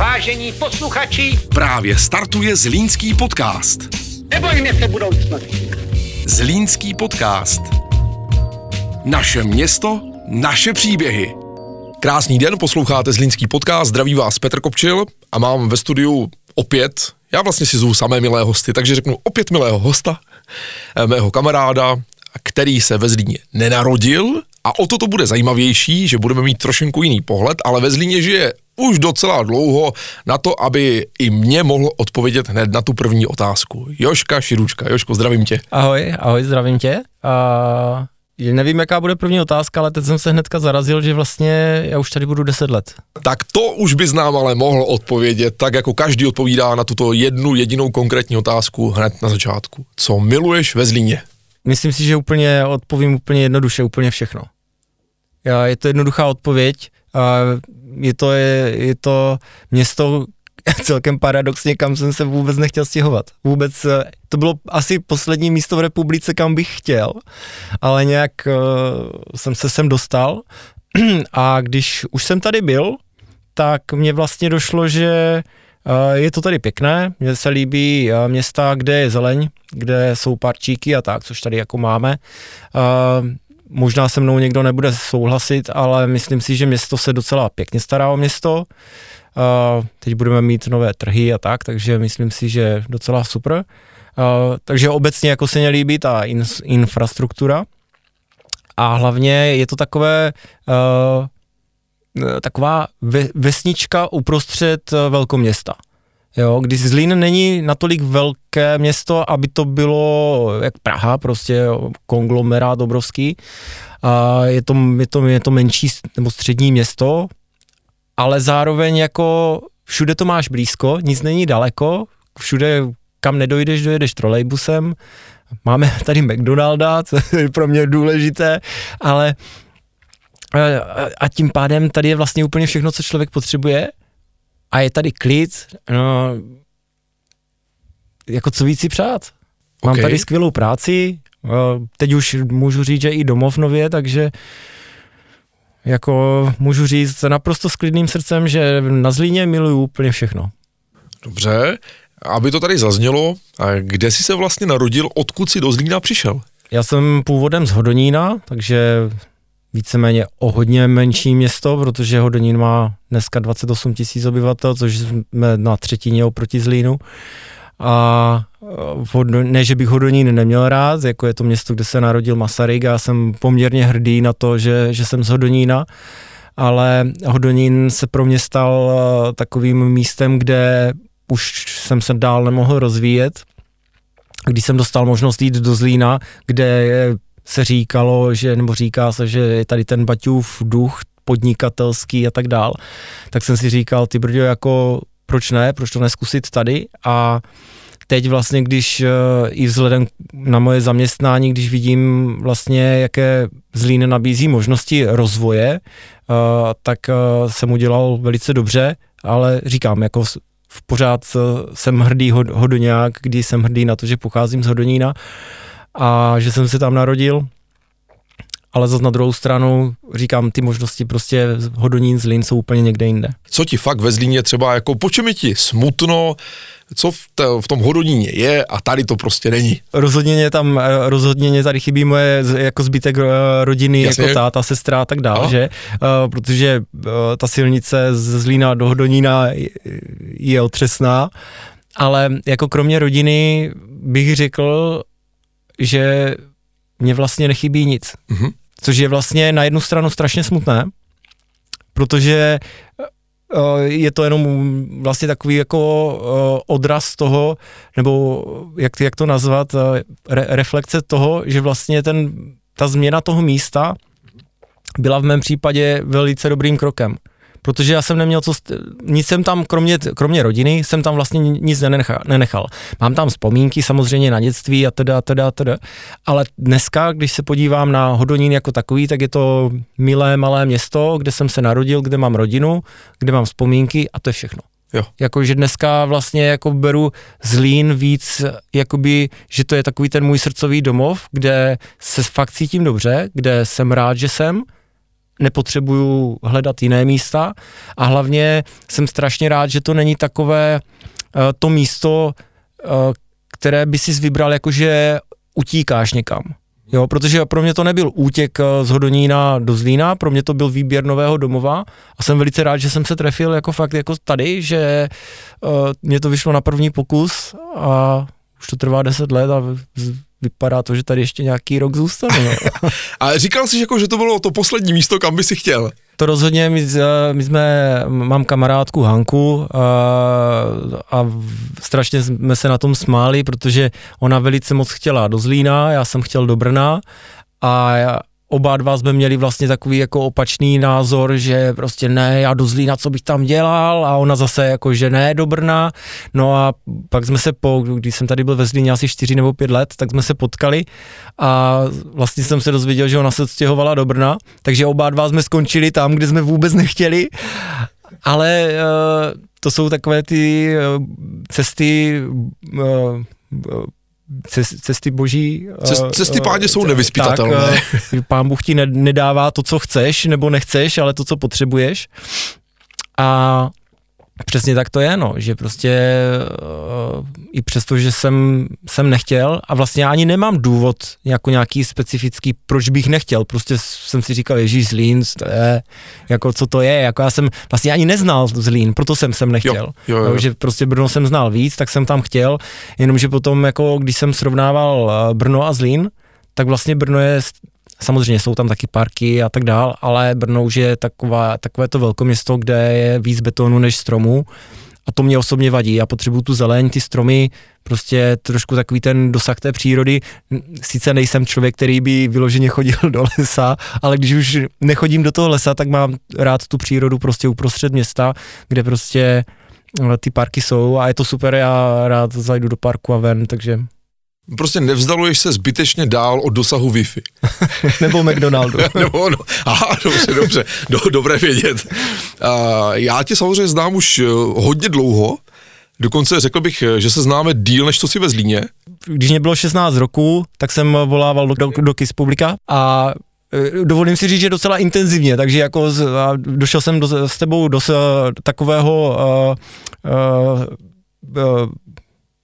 Vážení posluchači, Právě startuje Zlínský podcast. nebojme se budoucnosti. Zlínský podcast. Naše město, naše příběhy. Krásný den, posloucháte Zlínský podcast, zdraví vás Petr Kopčil a mám ve studiu opět, já vlastně si zvu samé milé hosty, takže řeknu opět milého hosta, eh, mého kamaráda, který se ve Zlíně nenarodil a o to to bude zajímavější, že budeme mít trošinku jiný pohled, ale ve Zlíně žije už docela dlouho na to, aby i mě mohl odpovědět hned na tu první otázku. Joška Širučka. Joško, zdravím tě. Ahoj, ahoj, zdravím tě. A nevím, jaká bude první otázka, ale teď jsem se hnedka zarazil, že vlastně já už tady budu 10 let. Tak to už bys nám ale mohl odpovědět, tak jako každý odpovídá na tuto jednu jedinou konkrétní otázku hned na začátku. Co miluješ ve Zlíně? Myslím si, že úplně odpovím úplně jednoduše, úplně všechno. Já, je to jednoduchá odpověď. Je to, je, je to město celkem paradoxně, kam jsem se vůbec nechtěl stěhovat. Vůbec, eh, to bylo asi poslední místo v republice, kam bych chtěl, ale nějak uh, jsem se sem dostal a když už jsem tady byl, tak mně vlastně došlo, že uh, je to tady pěkné, mně se líbí uh, města, kde je zeleň, kde jsou parčíky a tak, což tady jako máme. Uh, možná se mnou někdo nebude souhlasit, ale myslím si, že město se docela pěkně stará o město. Uh, teď budeme mít nové trhy a tak, takže myslím si, že docela super. Uh, takže obecně jako se mě líbí ta in, infrastruktura a hlavně je to takové uh, taková ve, vesnička uprostřed velkoměsta. Jo, když Zlín není natolik velké město, aby to bylo jak Praha, prostě konglomerát obrovský. A je to, je to, je to menší nebo střední město, ale zároveň jako všude to máš blízko, nic není daleko, všude kam nedojdeš, dojedeš trolejbusem, máme tady McDonalda, co je pro mě důležité, ale a tím pádem tady je vlastně úplně všechno, co člověk potřebuje a je tady klid, no, jako co víc si přát. Mám Okay. tady skvělou práci, teď už můžu říct, že i domov nově, takže jako můžu říct naprosto s klidným srdcem, že na Zlíně miluju úplně všechno. Dobře, aby to tady zaznělo, a kde jsi se vlastně narodil, odkud jsi do Zlína přišel? Já jsem původem z Hodonína, takže víceméně o hodně menší město, protože Hodonín má dneska 28 tisíc obyvatel, což jsme na třetině oproti Zlínu. A Hodo- ne, že bych Hodonín neměl rád, jako je to město, kde se narodil Masaryk a jsem poměrně hrdý na to, že, že jsem z Hodonína, ale Hodonín se pro mě stal eh, takovým místem, kde už jsem se dál nemohl rozvíjet. Když jsem dostal možnost jít do Zlína, kde se říkalo, že, nebo říká se, že je tady ten Baťův duch podnikatelský a tak dál, tak jsem si říkal, ty brďo, jako proč ne, proč to neskusit tady? A teď vlastně, když eh, i vzhledem na moje zaměstnání, když vidím vlastně, jaké Zlín nabízí možnosti rozvoje, eh, tak eh, jsem udělal velice dobře, ale říkám, jako v pořád jsem hrdý hod, hodoňák, kdy jsem hrdý na to, že pocházím z Hodonína a že jsem se tam narodil, ale zase na druhou stranu říkám, ty možnosti prostě Hodonín, Zlín jsou úplně někde jinde. Co ti fakt ve Zlíně třeba, jako po čem je ti smutno, co v, te, v tom Hodoníně je a tady to prostě není. Rozhodně mě tam, eh, rozhodně mě tady chybí moje jako zbytek eh, rodiny, Jasně. jako táta, sestra a tak dále, že? Eh, protože eh, ta silnice z Zlína do Hodonína je- je otřesná, ale jako kromě rodiny bych řekl, že mě vlastně nechybí nic. Mhm. Což je vlastně na jednu stranu strašně smutné, protože eh, je to jenom vlastně takový jako eh, odraz toho, nebo jak, jak to nazvat, eh, re, reflekce toho, že vlastně ten, ta změna toho místa byla v mém případě velice dobrým krokem. Protože já jsem neměl co, nic jsem tam, kromě, kromě rodiny, jsem tam vlastně ni- nic nenechal, nenechal. Mám tam vzpomínky samozřejmě na dětství a teda, a teda, a teda. Ale dneska, když se podívám na Hodonín jako takový, tak je to milé malé město, kde jsem se narodil, kde mám rodinu, kde mám vzpomínky a to je všechno. Jo. Jakože dneska vlastně jako beru Zlín víc, jakoby, že to je takový ten můj srdcový domov, kde se fakt cítím dobře, kde jsem rád, že jsem, nepotřebuju hledat jiné místa a hlavně jsem strašně rád, že to není takové uh, to místo, uh, které by si vybral jakože utíkáš někam. Jo, protože pro mě to nebyl útěk z Hodonína do Zlína, pro mě to byl výběr nového domova a jsem velice rád, že jsem se trefil jako fakt jako tady, že mě to vyšlo na první pokus a už to trvá 10 let a vypadá to, že tady ještě nějaký rok zůstane. No. a říkal jsi, jako, že to bylo to poslední místo, kam by si chtěl. To rozhodně, my, my jsme, mám kamarádku Hanku a, a strašně jsme se na tom smáli, protože ona velice moc chtěla do Zlína, já jsem chtěl do Brna a oba dva jsme měli vlastně takový jako opačný názor, že prostě ne, já do Zlína, co bych tam dělal a ona zase jako, že ne do Brna. No a pak jsme se po, když jsem tady byl ve Zlíně asi 4 nebo 5 let, tak jsme se potkali a vlastně jsem se dozvěděl, že ona se odstěhovala do Brna, takže oba dva jsme skončili tam, kde jsme vůbec nechtěli, ale uh, to jsou takové ty uh, cesty uh, cesty boží. cesty páně jsou nevyspytatelné. Tak, pán Bůh ti nedává to, co chceš, nebo nechceš, ale to, co potřebuješ. A Přesně tak to je, no, že prostě uh, i přesto, že jsem, jsem nechtěl a vlastně já ani nemám důvod jako nějaký specifický, proč bych nechtěl, prostě jsem si říkal, ježíš Zlín, to je, jako co to je, jako já jsem vlastně ani neznal Zlín, proto jsem sem nechtěl, jo, jo, jo. No, že prostě Brno jsem znal víc, tak jsem tam chtěl, jenomže potom jako když jsem srovnával eh, Brno a Zlín, tak vlastně Brno je Samozřejmě jsou tam taky parky a tak dál, ale Brno už je taková, takové to velkoměsto, kde je víc betonu než stromů a to mě osobně vadí. Já potřebuju tu zeleň, ty stromy, prostě trošku takový ten dosah té přírody. Sice nejsem člověk, který by vyloženě chodil do lesa, ale když už nechodím do toho lesa, tak mám rád tu přírodu prostě uprostřed města, kde prostě eh, ty parky jsou a je to super, já rád zajdu do parku a ven, takže prostě nevzdaluješ se zbytečně dál od dosahu Wi-Fi. Nebo McDonaldu. Nebo, no, aha, dobře, dobře, do, dobré vědět. Uh, já tě samozřejmě znám už eh, hodně dlouho, dokonce řekl bych, eh, že se známe díl, než co si ve Zlíně. Když mě bylo 16 roku, tak jsem volával do, do, do Kiss Publika a eh, dovolím si říct, že docela intenzivně, takže jako z, došel jsem do, s tebou do takového uh, uh, uh,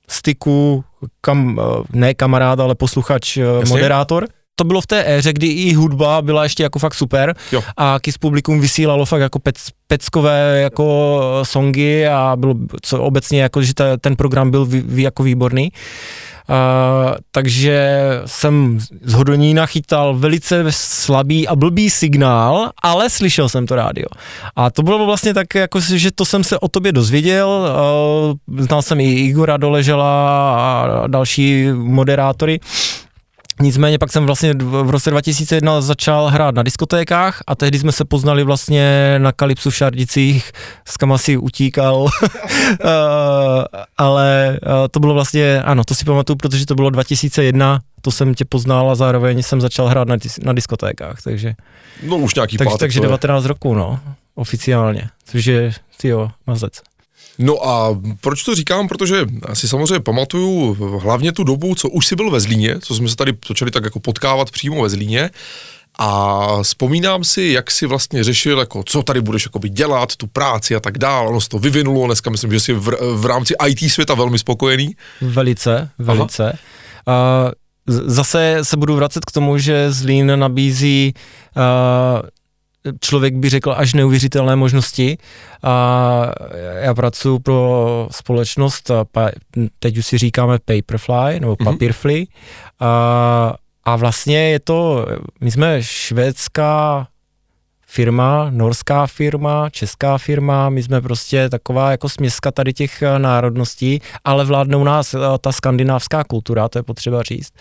styku, kam, eh, ne kamarád, ale posluchač, eh, Jasně. moderátor. To bylo v té éře, kdy i hudba byla ještě jako fakt super jo. a Kiss Publikum vysílalo fakt jako pec, peckové jako songy a bylo co obecně jako, že ta, ten program byl vý, vý, jako výborný. Uh, takže jsem z Hodonína chytal velice slabý a blbý signál, ale slyšel jsem to rádio. A to bylo vlastně tak, jako, že to jsem se o tobě dozvěděl, uh, znal jsem i Igora Doležela a další moderátory, Nicméně pak jsem vlastně v roce 2001 začal hrát na diskotékách a tehdy jsme se poznali vlastně na Kalypsu v Šardicích, s kam asi utíkal, eh, ale eh, to bylo vlastně, ano, to si pamatuju, protože to bylo 2001, to jsem tě poznal a zároveň jsem začal hrát na, dis- na diskotékách, takže... No už nějaký takže, pátek, takže 19 roků, no, oficiálně, což je, ty jo, mazec. No a proč to říkám? Protože si samozřejmě pamatuju hlavně tu dobu, co už si byl ve Zlíně, co jsme se tady začali tak jako potkávat přímo ve Zlíně. A vzpomínám si, jak si vlastně řešil, jako co tady budeš jakoby dělat, tu práci a tak dále. Ono se to vyvinulo, dneska myslím, že jsi v, v rámci IT světa velmi spokojený. Velice, velice. Uh, zase se budu vracet k tomu, že Zlín nabízí uh, člověk by řekl až neuvěřitelné možnosti. A já pracuji pro společnost, teď už si říkáme Paperfly nebo mhm. Papirfly. A, a vlastně je to, my jsme švédská firma, norská firma, česká firma, my jsme prostě taková jako směska tady těch eh, národností, ale vládnou nás eh, ta skandinávská kultura, to je potřeba říct.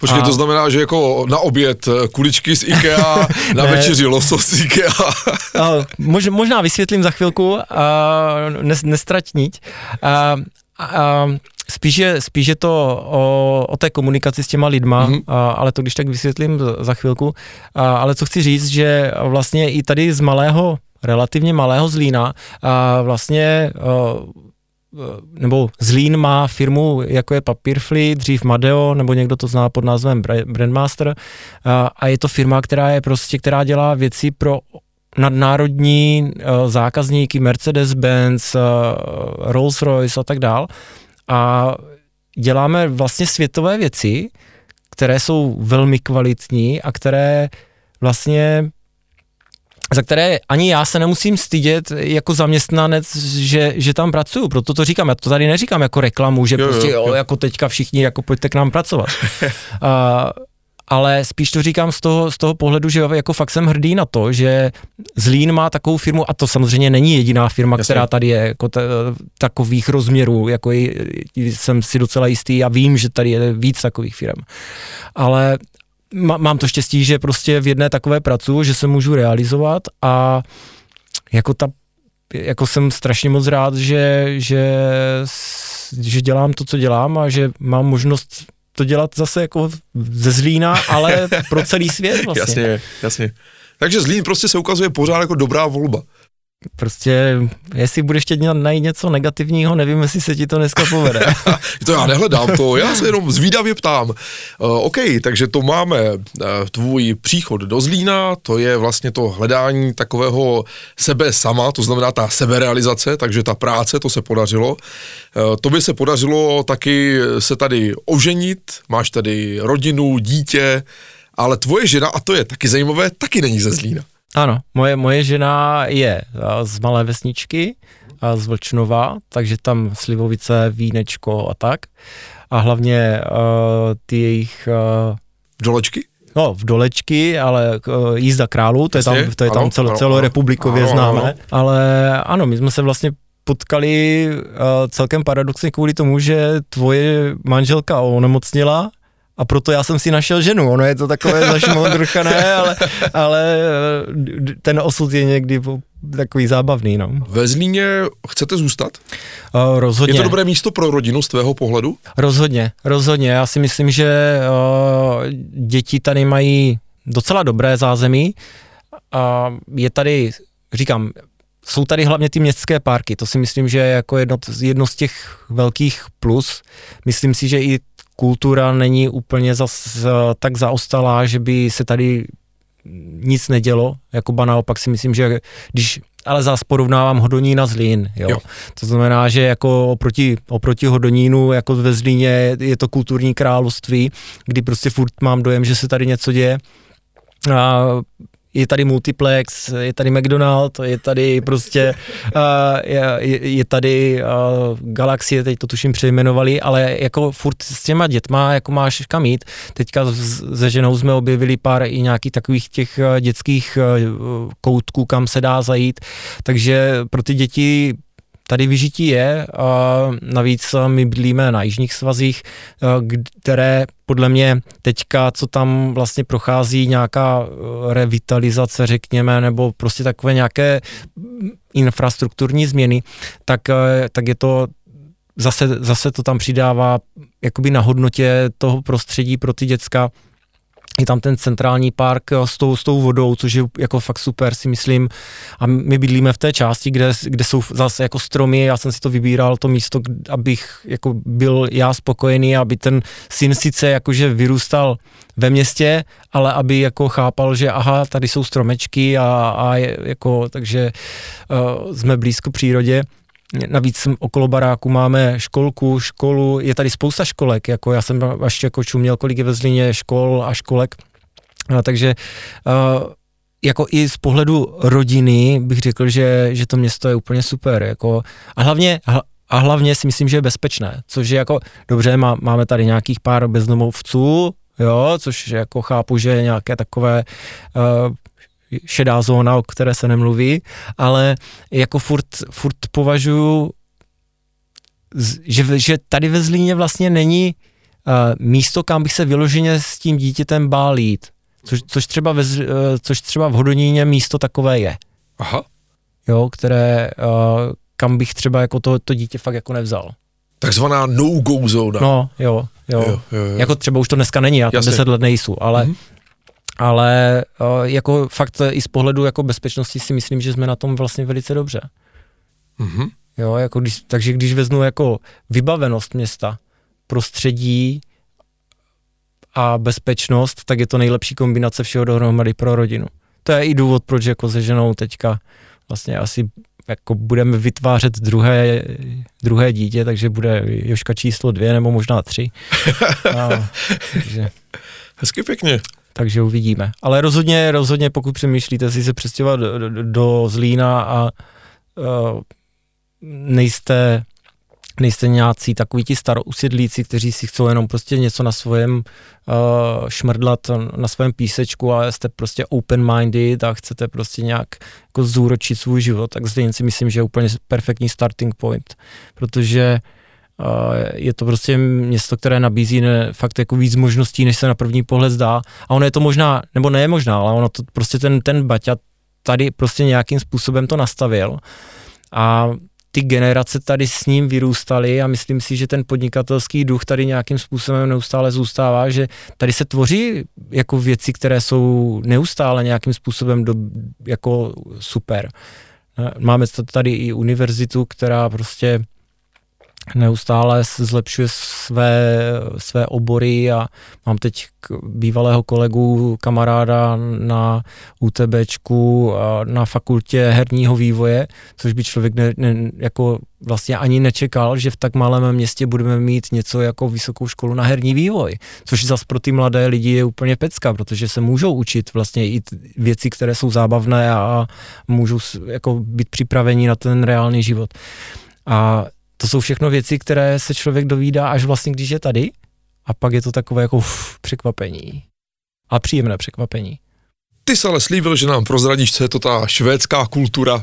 Počkej, a... to znamená, že jako na oběd eh, kuličky z IKEA, na večeři losos z IKEA. a, mož, možná vysvětlím za chvilku, a, nes, nestratniť. A, a, Spíš je, spíš je to o, o té komunikaci s těma lidma, mm-hmm. a, ale to když tak vysvětlím za chvilku. A, ale co chci říct, že vlastně i tady z malého relativně malého Zlína a vlastně nebo Zlín má firmu, jako je Papírfly, dřív Madeo, nebo někdo to zná pod názvem Brandmaster a, a je to firma, která je prostě, která dělá věci pro nadnárodní uh, zákazníky Mercedes-Benz, uh, Rolls-Royce a tak dál. A děláme vlastně světové věci, které jsou velmi kvalitní a které vlastně za které ani já se nemusím stydět jako zaměstnanec, že, že tam pracuju, proto to říkám, já to tady neříkám jako reklamu, že jo, prostě jo, jo. jako teďka všichni jako pojďte k nám pracovat. a, ale spíš to říkám z toho, z toho pohledu, že jako fakt jsem hrdý na to, že Zlín má takovou firmu, a to samozřejmě není jediná firma, Jasně. která tady je jako t, takových rozměrů, jako jsem si docela jistý a vím, že tady je víc takových firm. Ale mám to štěstí, že prostě v jedné takové pracu, že se můžu realizovat a jako ta jako jsem strašně moc rád, že, že, že dělám to, co dělám a že mám možnost to dělat zase jako ze Zlína, ale pro celý svět vlastně. Jasně, jasně. Takže Zlín prostě se ukazuje pořád jako dobrá volba. Prostě, jestli budeš chtět najít něco negativního, nevím, jestli se ti to dneska povede. to já nehledám to, já se jenom zvídavě ptám. Uh, OK, takže to máme uh, tvůj příchod do Zlína, to je vlastně to hledání takového sebe sama, to znamená ta seberealizace, takže ta práce, to se podařilo. Uh, to by se podařilo taky se tady oženit, máš tady rodinu, dítě, ale tvoje žena, a to je taky zajímavé, taky není ze Zlína. Ano, moje, moje žena je z Malé vesničky, z Vlčnova, takže tam slivovice, vínečko a tak. A hlavně uh, ty jejich... Uh, Dolečky? No, v dolečky, ale uh, jízda králů, to je tam, to je tam celo, celorepublikově ano, známé. Ano. Ale ano, my jsme se vlastně potkali uh, celkem paradoxně kvůli tomu, že tvoje manželka onemocnila a proto já jsem si našel ženu. Ono je to takové zašmodrchané, ale, ale eh, ten osud je někdy takový zábavný. No. Ve Zlíně chcete zůstat? Uh, rozhodně. Je to dobré místo pro rodinu z tvého pohledu? Rozhodně, rozhodně. Já si myslím, že uh, děti tady mají docela dobré zázemí. A je tady, říkám, jsou tady hlavně ty městské parky, to si myslím, že je jako jedno, jedno z těch velkých plus. Myslím si, že i kultura není úplně zas eh, tak zaostalá, že by se tady nic nedělo, jako ba naopak si myslím, že když ale zás porovnávám Hodonín a Zlín, jo. jo. To znamená, že jako oproti, oproti Hodonínu, jako ve Zlíně je to kulturní království, kdy prostě furt mám dojem, že se tady něco děje. A je tady multiplex, je tady McDonald, je tady prostě, uh, je, je tady uh, Galaxie, teď to tuším přejmenovali, ale jako furt s těma dětma, jako máš kam jít. Teďka se ženou jsme objevili pár i nějakých takových těch dětských koutků, kam se dá zajít, takže pro ty děti tady vyžití je, a navíc my bydlíme na jižních svazích, které podle mě teďka, co tam vlastně prochází nějaká revitalizace, řekněme, nebo prostě takové nějaké infrastrukturní změny, tak, tak je to zase, zase to tam přidává jakoby na hodnotě toho prostředí pro ty děcka, je tam ten centrální park s tou, s tou vodou, což je jako fakt super, si myslím. A my bydlíme v té části, kde, kde jsou zase jako stromy, já jsem si to vybíral, to místo, abych jako byl já spokojený, aby ten syn sice jakože vyrůstal ve městě, ale aby jako chápal, že aha, tady jsou stromečky a, a jako, takže uh, jsme blízko přírodě. Navíc okolo baráku máme školku, školu, je tady spousta školek, jako já jsem až jako čuměl, kolik je ve Zlíně škol a školek, a takže uh, jako i z pohledu rodiny bych řekl, že, že to město je úplně super, jako. A hlavně, a hlavně si myslím, že je bezpečné, což je jako, dobře, má, máme tady nějakých pár bezdomovců, jo, což jako chápu, že je nějaké takové uh, šedá zóna, o které se nemluví, ale jako furt, furt považuji, že, že tady ve Zlíně vlastně není uh, místo, kam bych se vyloženě s tím dítětem bál jít. Což, což, třeba ve, uh, což třeba v Hodoníně místo takové je. Aha. Jo, které, uh, kam bych třeba jako to, to dítě fakt jako nevzal. Takzvaná no-go zóna. No, jo, jo. jo, jo, jo. Jako třeba už to dneska není, já tam deset let nejsou, ale, mm-hmm ale uh, jako fakt i z pohledu jako bezpečnosti si myslím, že jsme na tom vlastně velice dobře. Mm-hmm. Jo, jako když, takže když vezmu jako vybavenost města, prostředí a bezpečnost, tak je to nejlepší kombinace všeho dohromady pro rodinu. To je i důvod, proč jako se ženou teďka vlastně asi jako budeme vytvářet druhé, druhé dítě, takže bude Joška číslo dvě nebo možná tři. A, takže, Hezky pěkně. Takže uvidíme. Ale rozhodně, rozhodně pokud přemýšlíte si se přestěhovat do, do, do Zlína a uh, nejste nejste nějací takový ti starousidlíci, kteří si chcou jenom prostě něco na svém uh, šmrdlat na svém písečku a jste prostě open-minded a chcete prostě nějak jako zúročit svůj život, tak zde si myslím, že je úplně perfektní starting point, protože uh, je to prostě město, které nabízí ne, fakt jako víc možností, než se na první pohled zdá. A ono je to možná, nebo ne je možná, ale ono to prostě ten, ten Baťa tady prostě nějakým způsobem to nastavil. A ty generace tady s ním vyrůstaly a myslím si, že ten podnikatelský duch tady nějakým způsobem neustále zůstává, že tady se tvoří jako věci, které jsou neustále nějakým způsobem do, jako super. Máme tady i univerzitu, která prostě neustále zlepšuje své, své obory a mám teď bývalého kolegu, kamaráda na UTBčku na fakultě herního vývoje, což by člověk ne, ne, jako vlastně ani nečekal, že v tak malém městě budeme mít něco jako vysokou školu na herní vývoj, což zase pro ty mladé lidi je úplně pecka, protože se můžou učit vlastně i věci, které jsou zábavné a můžou jako být připraveni na ten reálný život. A to jsou všechno věci, které se člověk dovídá až vlastně, když je tady a pak je to takové jako uf, překvapení. A příjemné překvapení. Ty jsi ale slíbil, že nám prozradíš, co je to ta švédská kultura.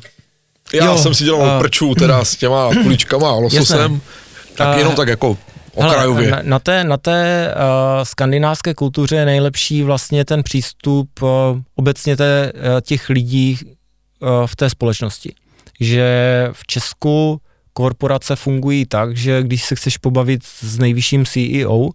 Já jo, jsem si dělal uh, prčů teda s těma kuličkama a lososem, jasné. tak uh, jenom tak jako okrajově. na, na té, na té uh, skandinávské kultuře je nejlepší vlastně ten přístup uh, obecně té, uh, těch lidí uh, v té společnosti. Že v Česku korporace fungují tak, že když se chceš pobavit s nejvyšším CEO,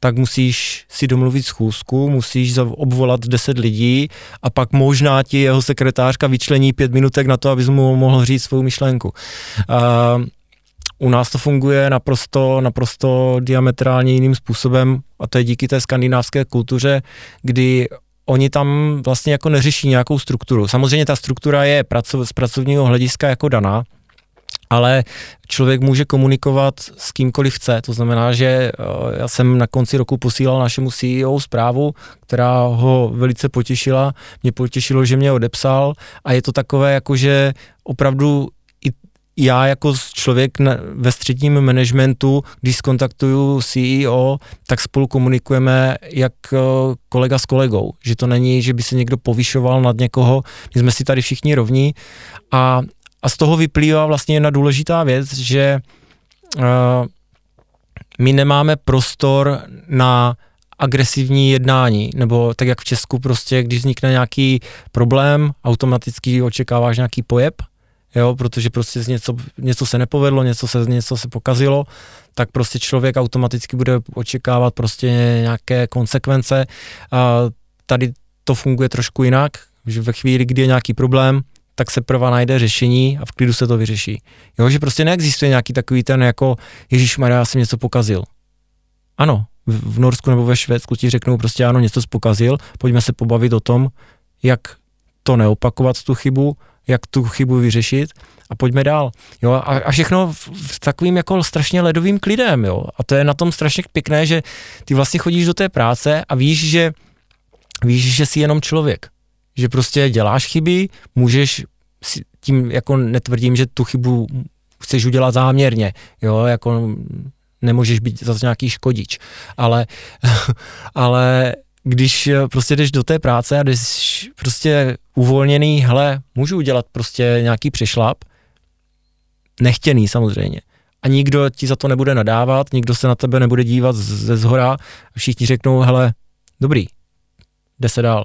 tak musíš si domluvit schůzku, musíš obvolat 10 lidí a pak možná ti jeho sekretářka vyčlení pět minutek na to, abys mu mohl říct svou myšlenku. Uh, u nás to funguje naprosto, naprosto diametrálně jiným způsobem a to je díky té skandinávské kultuře, kdy oni tam vlastně jako neřeší nějakou strukturu. Samozřejmě ta struktura je z pracovního hlediska jako daná, ale člověk může komunikovat s kýmkoliv chce. To znamená, že eh, já jsem na konci roku posílal našemu CEO zprávu, která ho velice potěšila. Mě potěšilo, že mě odepsal a je to takové, jako že opravdu i já jako člověk ve středním managementu, když skontaktuju CEO, tak spolu komunikujeme jak eh, kolega s kolegou. Že to není, že by se někdo povyšoval nad někoho. My jsme si tady všichni rovní a a z toho vyplývá vlastně jedna důležitá věc, že uh, my nemáme prostor na agresivní jednání, nebo tak jak v Česku prostě, když vznikne nějaký problém, automaticky očekáváš nějaký pojeb, jo, protože prostě něco, něco se nepovedlo, něco se, něco se pokazilo, tak prostě člověk automaticky bude očekávat prostě nějaké konsekvence. A tady to funguje trošku jinak, že ve chvíli, kdy je nějaký problém, tak se prva najde řešení a v klidu se to vyřeší. Jo, že prostě neexistuje nějaký takový ten jako Ježíš Maria, já jsem něco pokazil. Ano, v, Norsku nebo ve Švédsku ti řeknou prostě ano, něco jsi pokazil, pojďme se pobavit o tom, jak to neopakovat tu chybu, jak tu chybu vyřešit a pojďme dál. Jo, a, a všechno v, v takovým jako strašně ledovým klidem, jo. A to je na tom strašně pěkné, že ty vlastně chodíš do té práce a víš, že víš, že jsi jenom člověk že prostě děláš chyby, můžeš tím jako netvrdím, že tu chybu chceš udělat záměrně, jo, jako nemůžeš být zase nějaký škodič, ale, ale když prostě jdeš do té práce a jdeš prostě uvolněný, hele, můžu udělat prostě nějaký přešlap, nechtěný samozřejmě. A nikdo ti za to nebude nadávat, nikdo se na tebe nebude dívat ze zhora, všichni řeknou, hele, dobrý, jde se dál.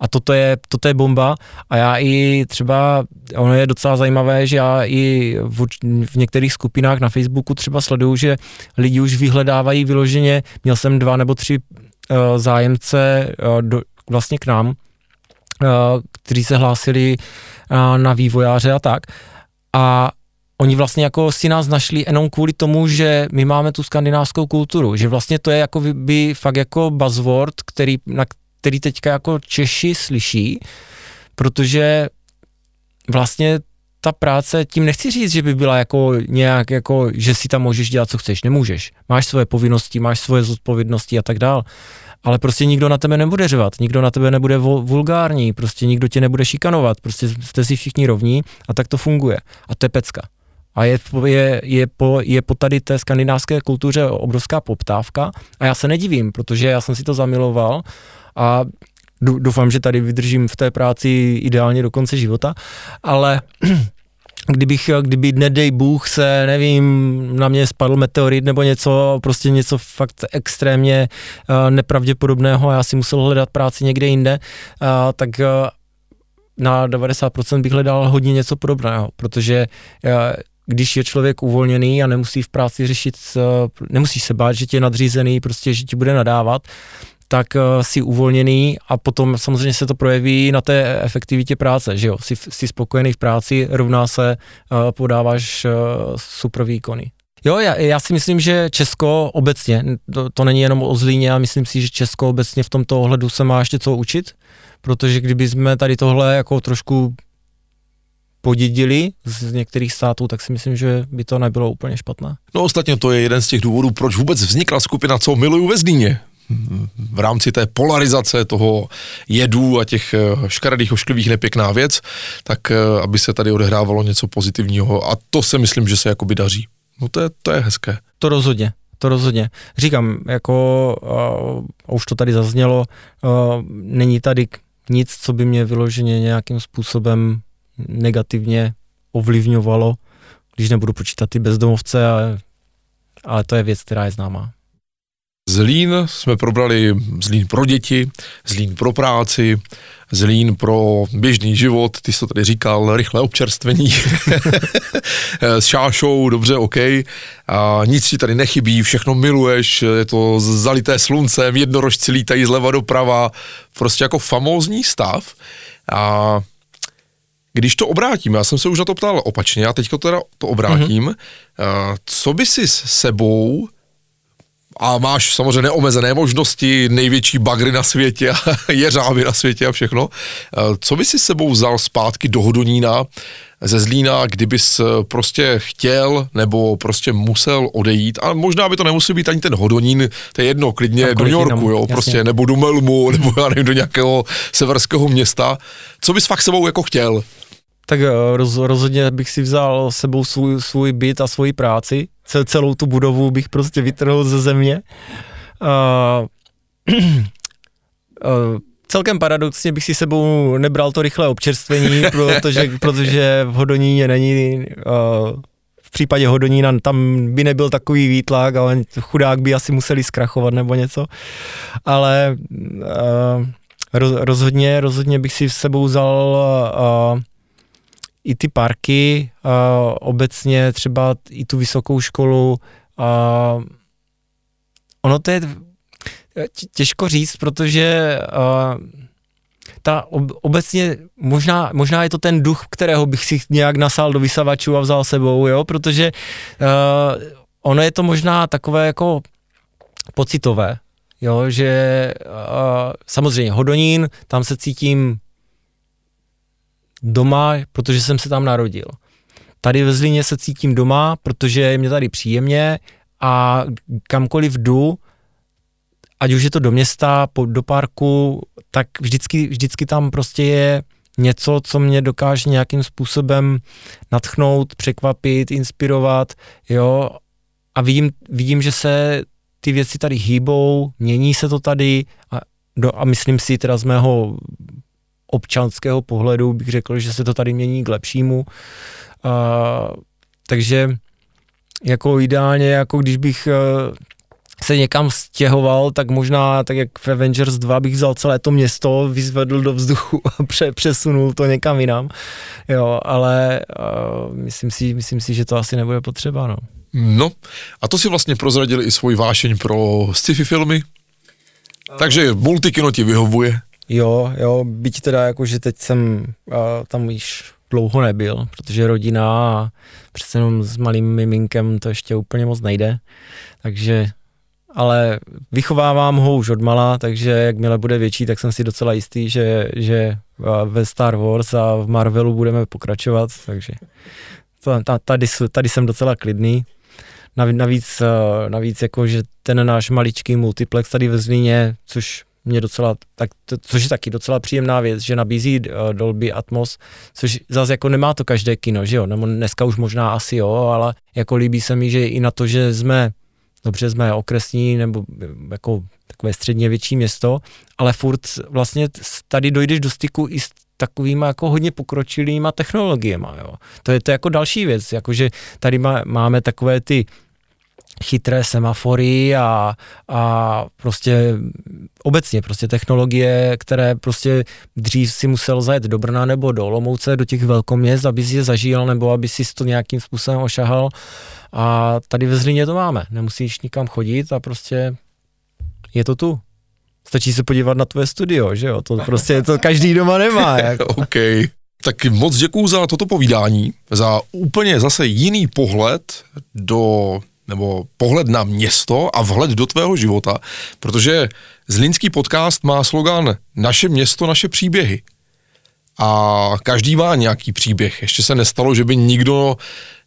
A toto je, toto je bomba. A já i třeba, ono je docela zajímavé, že já i v, v některých skupinách na Facebooku třeba sleduju, že lidi už vyhledávají vyloženě, měl jsem dva nebo tři uh, zájemce uh, do, vlastně k nám, uh, kteří se hlásili uh, na vývojáře a tak. A oni vlastně jako si nás našli jenom kvůli tomu, že my máme tu skandinávskou kulturu, že vlastně to je jako by, fakt jako buzzword, který, na který teďka jako Češi slyší, protože vlastně ta práce, tím nechci říct, že by byla jako nějak, jako, že si tam můžeš dělat, co chceš, nemůžeš. Máš svoje povinnosti, máš svoje zodpovědnosti a tak dál. Ale prostě nikdo na tebe nebude řvat, nikdo na tebe nebude vulgární, prostě nikdo tě nebude šikanovat, prostě jste si všichni rovní a tak to funguje. A to je pecka. A je, je, je, po, je po tady té skandinávské kultuře obrovská poptávka. A já se nedivím, protože já jsem si to zamiloval a doufám, že tady vydržím v té práci ideálně do konce života, ale kdybych, kdyby nedej Bůh se, nevím, na mě spadl meteorit nebo něco, prostě něco fakt extrémně uh, nepravděpodobného a já si musel hledat práci někde jinde, uh, tak uh, na 90% bych hledal hodně něco podobného, protože když je člověk uvolněný a nemusí v práci řešit, nemusíš se bát, že tě je nadřízený, prostě, že ti bude nadávat, tak uh, si uvolněný a potom samozřejmě se to projeví na té efektivitě práce, že jo, jsi, jsi spokojený v práci, rovná se, uh, podáváš super výkony. Jo, já, já si myslím, že Česko obecně, to, to není jenom o Zlíně, a myslím si, že Česko obecně v tomto ohledu se má ještě co učit, protože kdyby jsme tady tohle jako trošku podědili z některých států, tak si myslím, že by to nebylo úplně špatné. No ostatně to je jeden z těch důvodů, proč vůbec vznikla skupina Co miluju ve Zlíně v rámci té polarizace toho jedu a těch eh, škaredých, ošklivých, nepěkná věc, tak eh, aby se tady odehrávalo něco pozitivního a to se myslím, že se jakoby daří. No to je, to je hezké. To rozhodně, to rozhodně. Říkám, jako uh, už to tady zaznělo, uh, není tady nic, co by mě vyloženě nějakým způsobem negativně ovlivňovalo, když nebudu počítat ty bezdomovce, ale, ale to je věc, která je známá. Zlín jsme probrali Zlín pro děti, Zlín pro práci, Zlín pro běžný život, ty jsi to tady říkal, rychlé občerstvení s šášou, dobře, OK. A nic ti tady nechybí, všechno miluješ, je to zalité sluncem, jednorožci lítají zleva doprava, prostě jako famózní stav. A když to obrátíme, já jsem se už na to ptal opačně, já teďka teda to obrátím, mm-hmm. co by si s sebou a máš samozřejmě neomezené možnosti, největší bagry na světě, jeřáby na světě a všechno. Eh, co by si s sebou vzal zpátky do Hodonína ze Zlína, kdybys eh, prostě chtěl nebo prostě musel odejít, a možná by to nemusel být ani ten Hodonín, to je jedno, klidně do New Yorku, jo, prostě, nebo do Melmu, nebo já nevím, do nějakého severského města. Co bys fakt sebou jako chtěl? Tak eh, roz, rozhodně bych si vzal sebou svůj, svůj byt a svoji práci, celou tu budovu bych prostě vytrhl ze země. Uh, uh, celkem paradoxně bych si sebou nebral to rychlé občerstvení, protože, protože v Hodoníně není, uh, v případě Hodonína tam by nebyl takový výtlak, ale chudák by asi museli zkrachovat nebo něco. Ale uh, roz, rozhodně, rozhodně bych si s sebou vzal uh, i ty parky, uh, obecně třeba i tu vysokou školu. Uh, ono to je těžko říct, protože uh, ta ob, obecně, možná, možná je to ten duch, kterého bych si nějak nasál do vysavačů a vzal sebou, jo, protože uh, ono je to možná takové jako pocitové, jo, že uh, samozřejmě Hodonín, tam se cítím doma, protože jsem se tam narodil. Tady ve Zlíně se cítím doma, protože je mě tady příjemně a kamkoliv jdu, ať už je to do města, do parku, tak vždycky, vždycky tam prostě je něco, co mě dokáže nějakým způsobem natchnout, překvapit, inspirovat, jo, a vidím, vidím, že se ty věci tady hýbou, mění se to tady a, do, a myslím si teda z mého občanského pohledu bych řekl, že se to tady mění k lepšímu. Uh, takže jako ideálně, jako když bych uh, se někam stěhoval, tak možná tak jak v Avengers 2 bych vzal celé to město, vyzvedl do vzduchu a pře, přesunul to někam jinam. Jo, ale uh, myslím, si, myslím si, že to asi nebude potřeba, no. No, a to si vlastně prozradil i svůj vášeň pro sci-fi filmy? Takže multikino ti vyhovuje? Jo, jo, byť teda jako, že teď jsem uh, tam již dlouho nebyl, protože rodina a přece jenom s malým miminkem to ještě úplně moc nejde. Takže ale vychovávám ho už od mala, takže jakmile bude větší, tak jsem si docela jistý, že, že ve Star Wars a v Marvelu budeme pokračovat, takže tady, tady jsem docela klidný. Navíc, navíc jako, že ten náš maličký multiplex tady ve Zlíně, což mě docela, tak, to, což je taky docela příjemná věc, že nabízí uh, Dolby Atmos, což zase jako nemá to každé kino, že jo, nebo dneska už možná asi jo, ale jako líbí se mi, že i na to, že jsme, dobře jsme okresní nebo jako takové středně větší město, ale furt vlastně tady dojdeš do styku i s takovými jako hodně pokročilýma technologiemi, jo. To je to jako další věc, jakože tady má, máme takové ty chytré semafory a, a prostě obecně prostě technologie, které prostě dřív si musel zajet do Brna nebo do Olomouce, do těch velkoměst, aby si je zažil nebo aby si to nějakým způsobem ošahal a tady ve Zlíně to máme, nemusíš nikam chodit a prostě je to tu. Stačí se podívat na tvoje studio, že jo, to prostě to každý doma nemá. Jako. OK. Tak moc děkuju za toto povídání, za úplně zase jiný pohled do nebo pohled na město a vhled do tvého života, protože Zlínský podcast má slogan Naše město, naše příběhy. A každý má nějaký příběh. Ještě se nestalo, že by nikdo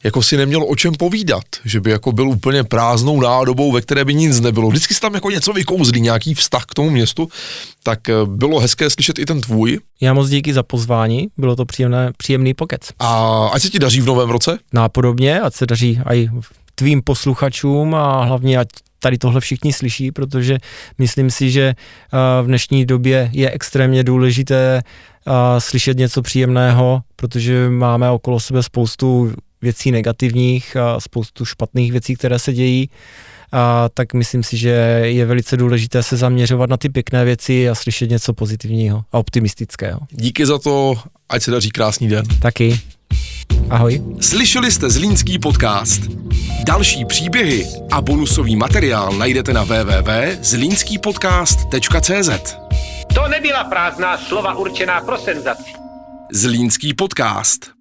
jako si neměl o čem povídat, že by jako byl úplně prázdnou nádobou, ve které by nic nebylo. Vždycky se tam jako něco vykouzlí, nějaký vztah k tomu městu, tak eh, bylo hezké slyšet i ten tvůj. Já moc díky za pozvání, bylo to příjemné, příjemný pokec. A ať se ti daří v novém roce? Nápodobně, ať se daří i tvým posluchačům a hlavně ať tady tohle všichni slyší, protože myslím si, že eh, v dnešní době je extrémně důležité eh, slyšet něco příjemného, protože máme okolo sebe spoustu věcí negativních a spoustu špatných věcí, které se dějí. A tak myslím si, že je velice důležité se zaměřovat na ty pěkné věci a slyšet něco pozitivního a optimistického. Díky za to, ať se daří krásný den. Taky. Ahoj. Slyšeli jste Zlínský podcast. Další příběhy a bonusový materiál najdete na www.zlínskýpodcast.cz To nebyla prázdná slova určená pro senzaci. Zlínský podcast.